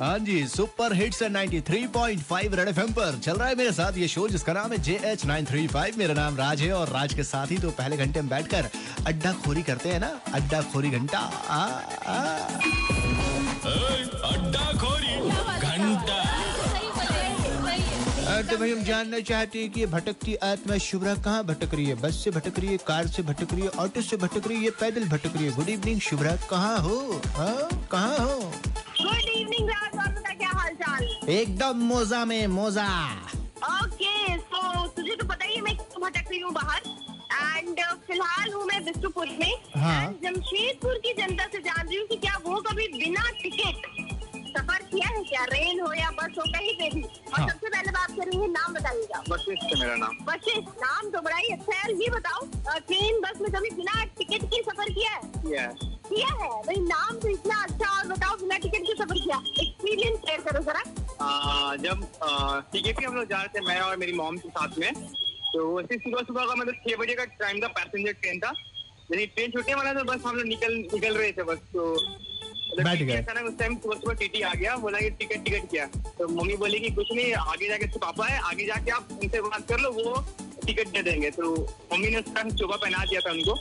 हाँ जी super hits 93.5 red FM पर। चल रहा है मेरे साथ ये शो जिसका नाम है J H nine three five मेरा नाम राज है और राज के साथ ही तो पहले घंटे में बैठकर अड्डा खोरी करते हैं ना? अड्डा खोरी घंटा। अड्डा खोरी घंटा। तो भाई हम जानना चाहते हैं कि ये भटकती आत्मा शुभ्रा कहाँ भटक रही है? बस से भटक रही है कार से भटक रही है ऑटो से भटक रही है पैदल भटक रही है? गुड इवनिंग शुभ्रा कहाँ हो? हाँ? कहाँ हो? गुड इवनिंग राज और बता क्या हाल चाल एकदम मोजा में मोजा। ओके सो तुझे तो पता ही है मैं भटक रही हूँ बाहर। एंड फ़िलहाल हूँ मैं बिष्टुपुर में। हाँ। जमशेदपुर की जनता से जान रही हूँ कि क्या वो कभी बिना टिकट सफ़र किया है क्या? रेल हो या बस हो कहीं पे भी। और हाँ। सबसे पहले बात करेंगे नाम बताइएगा। बशिष्ठ है मेरा नाम। बसेस? नाम तो बड़ा ही अच्छा है। ये बताओ ट्रेन बस में कभी बिना टिकट के सफ़र किया है? किया है। किया है? भाई नाम तो इतना जब टीके हम लोग जा रहे थे मैं और मेरी मॉम के साथ में तो वैसे सुबह सुबह का मतलब छह बजे का टाइम था पैसेंजर ट्रेन था। यदि ट्रेन छूटने वाला था बस हम लोग निकल निकल रहे थे बस तो मतलब बैठ गए। अचानक उस टाइम सुबह सुबह टीटी आ गया बोला कि टिकट टिकट किया। तो मम्मी बोली कि कुछ नहीं आगे जाके उसके पापा है आगे जाके आप उनसे बात कर लो वो टिकट दे देंगे। तो मम्मी ने उस टाइम चोगा पहना दिया था उनको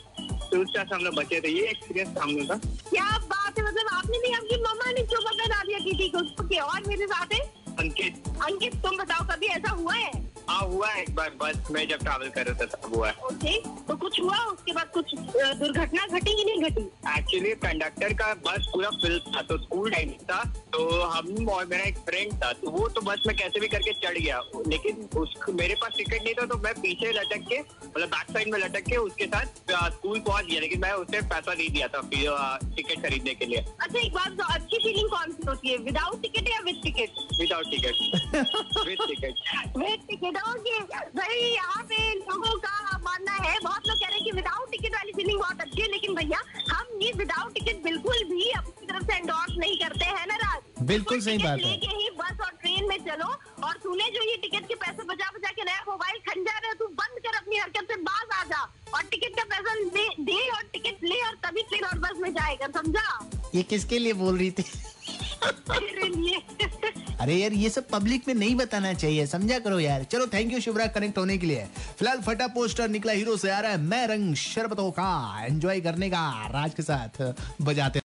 तो उस टाइम से हम लोग बचे थे। ये एक्सपीरियंस था हम लोग का। क्या बात है मतलब आपने नहीं आपकी मम्मा ने चोका पहना दिया टीटी को और मेरे साथ है? अंकित। अंकित तुम बताओ कभी ऐसा हुआ है? हाँ हुआ है। एक बार बस में जब ट्रैवल कर रहे थे तब हुआ है। ओके तो कुछ हुआ? उसके बाद कुछ दुर्घटना घटी कि नहीं? एक्चुअली कंडक्टर का बस पूरा फिल था तो स्कूल टाइम था तो हम और मेरा एक फ्रेंड था तो वो तो बस में कैसे भी करके चढ़ गया। लेकिन उस मेरे पास टिकट नहीं था तो मैं पीछे लटक के मतलब बैक साइड में लटक के उसके साथ स्कूल पहुँच गया लेकिन मैं उसे पैसा नहीं दिया था टिकट खरीदने के लिए। अच्छा एक बात अच्छी फीलिंग कौन सी होती है विदाउट टिकट या with ticket without ticket with ticket with ticket okay भाई हम विदाउट टिकट बिल्कुल भी अपनी तरफ़ से एंडोर्स नहीं करते हैं ना राज? बिल्कुल सही बात है। लेके ही बस और ट्रेन में चलो और तूने जो ये टिकट के पैसे बचा बचा के नया मोबाइल खंजा रहे तू बंद कर अपनी हरकत से बाज आ जा और टिकट का पैसा दे, दे और टिकट ले और तभी ट्रेन और बस में जाएगा समझा? ये किसके लिए बोल रही थी? अरे यार, ये सब पब्लिक में नहीं बताना चाहिए, समझा करो यार। चलो थैंक यू शिवराज कनेक्ट होने के लिए। फ़िलहाल फटा पोस्टर निकला हीरो से आ रहा है, मैं रंग शरबतों का एंजॉय करने का, राज के साथ बजाते